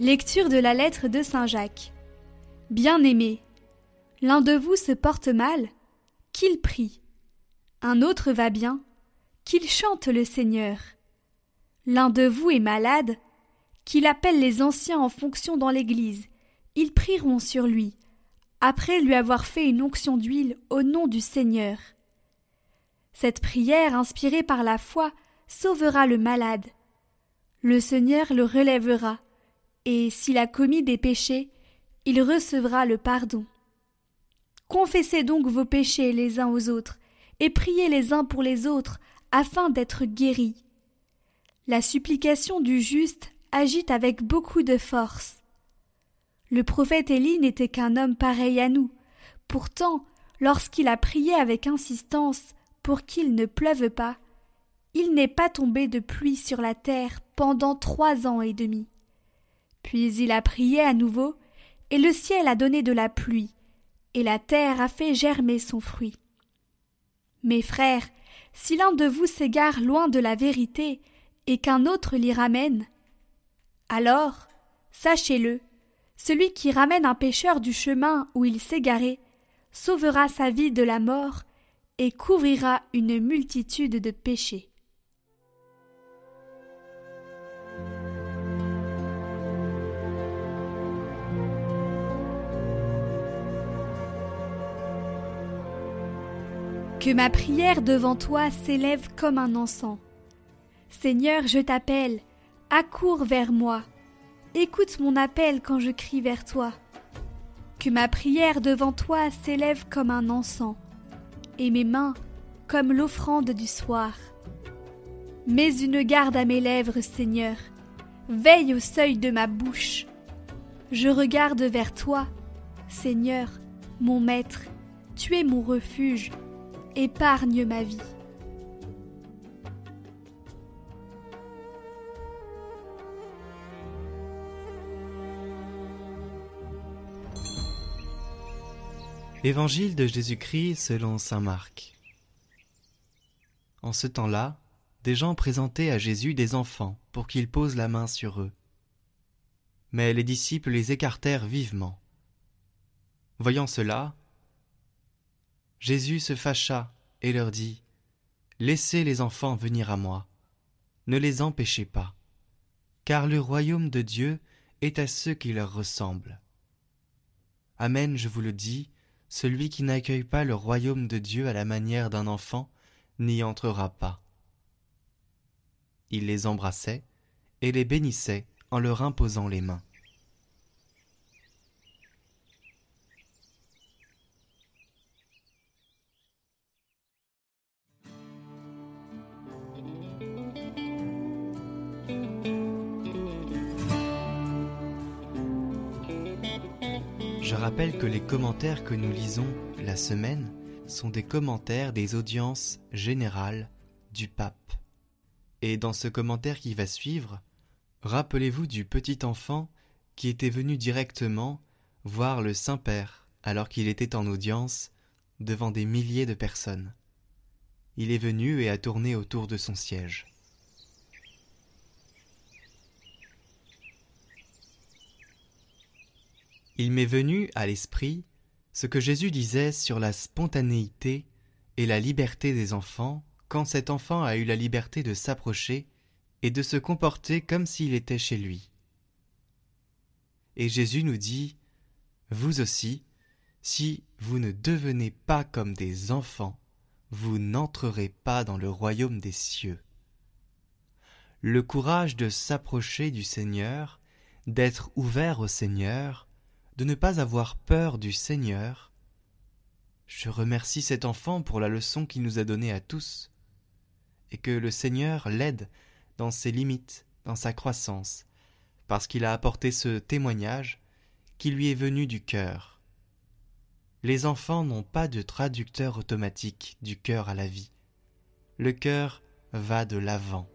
Lecture de la lettre de Saint Jacques. Bien-aimé, l'un de vous se porte mal, qu'il prie. Un autre va bien, qu'il chante le Seigneur. L'un de vous est malade, qu'il appelle les anciens en fonction dans l'Église. Ils prieront sur lui, après lui avoir fait une onction d'huile au nom du Seigneur. Cette prière, inspirée par la foi, sauvera le malade. Le Seigneur le relèvera, et s'il a commis des péchés, il recevra le pardon. Confessez donc vos péchés les uns aux autres, et priez les uns pour les autres, afin d'être guéris. La supplication du juste agit avec beaucoup de force. Le prophète Élie n'était qu'un homme pareil à nous. Pourtant, lorsqu'il a prié avec insistance pour qu'il ne pleuve pas, il n'est pas tombé de pluie sur la terre pendant trois ans et demi. Puis il a prié à nouveau, et le ciel a donné de la pluie, et la terre a fait germer son fruit. Mes frères, si l'un de vous s'égare loin de la vérité, et qu'un autre l'y ramène, alors, sachez-le, celui qui ramène un pécheur du chemin où il garé sauvera sa vie de la mort et couvrira une multitude de péchés. Que ma prière devant toi s'élève comme un encens. Seigneur, je t'appelle, accours vers moi. Écoute mon appel quand je crie vers toi. Que ma prière devant toi s'élève comme un encens, et mes mains comme l'offrande du soir. Mets une garde à mes lèvres, Seigneur, veille au seuil de ma bouche. Je regarde vers toi, Seigneur, mon Maître, tu es mon refuge, épargne ma vie. Évangile de Jésus-Christ selon Saint Marc. En ce temps-là, des gens présentaient à Jésus des enfants pour qu'il pose la main sur eux. Mais les disciples les écartèrent vivement. Voyant cela, Jésus se fâcha et leur dit Laissez les enfants venir à moi, ne les empêchez pas, car le royaume de Dieu est à ceux qui leur ressemblent. Amen, je vous le dis, celui qui n'accueille pas le royaume de Dieu à la manière d'un enfant n'y entrera pas. Il les embrassait et les bénissait en leur imposant les mains. Je rappelle que les commentaires que nous lisons la semaine sont des commentaires des audiences générales du pape. Et dans ce commentaire qui va suivre, rappelez-vous du petit enfant qui était venu directement voir le Saint-Père alors qu'il était en audience devant des milliers de personnes. Il est venu et a tourné autour de son siège. Il m'est venu à l'esprit ce que Jésus disait sur la spontanéité et la liberté des enfants quand cet enfant a eu la liberté de s'approcher et de se comporter comme s'il était chez lui. Et Jésus nous dit, Vous aussi, si vous ne devenez pas comme des enfants, vous n'entrerez pas dans le royaume des cieux. Le courage de s'approcher du Seigneur, d'être ouvert au Seigneur, de ne pas avoir peur du Seigneur. Je remercie cet enfant pour la leçon qu'il nous a donnée à tous, et que le Seigneur l'aide dans ses limites, dans sa croissance, parce qu'il a apporté ce témoignage qui lui est venu du cœur. Les enfants n'ont pas de traducteur automatique du cœur à la vie. Le cœur va de l'avant.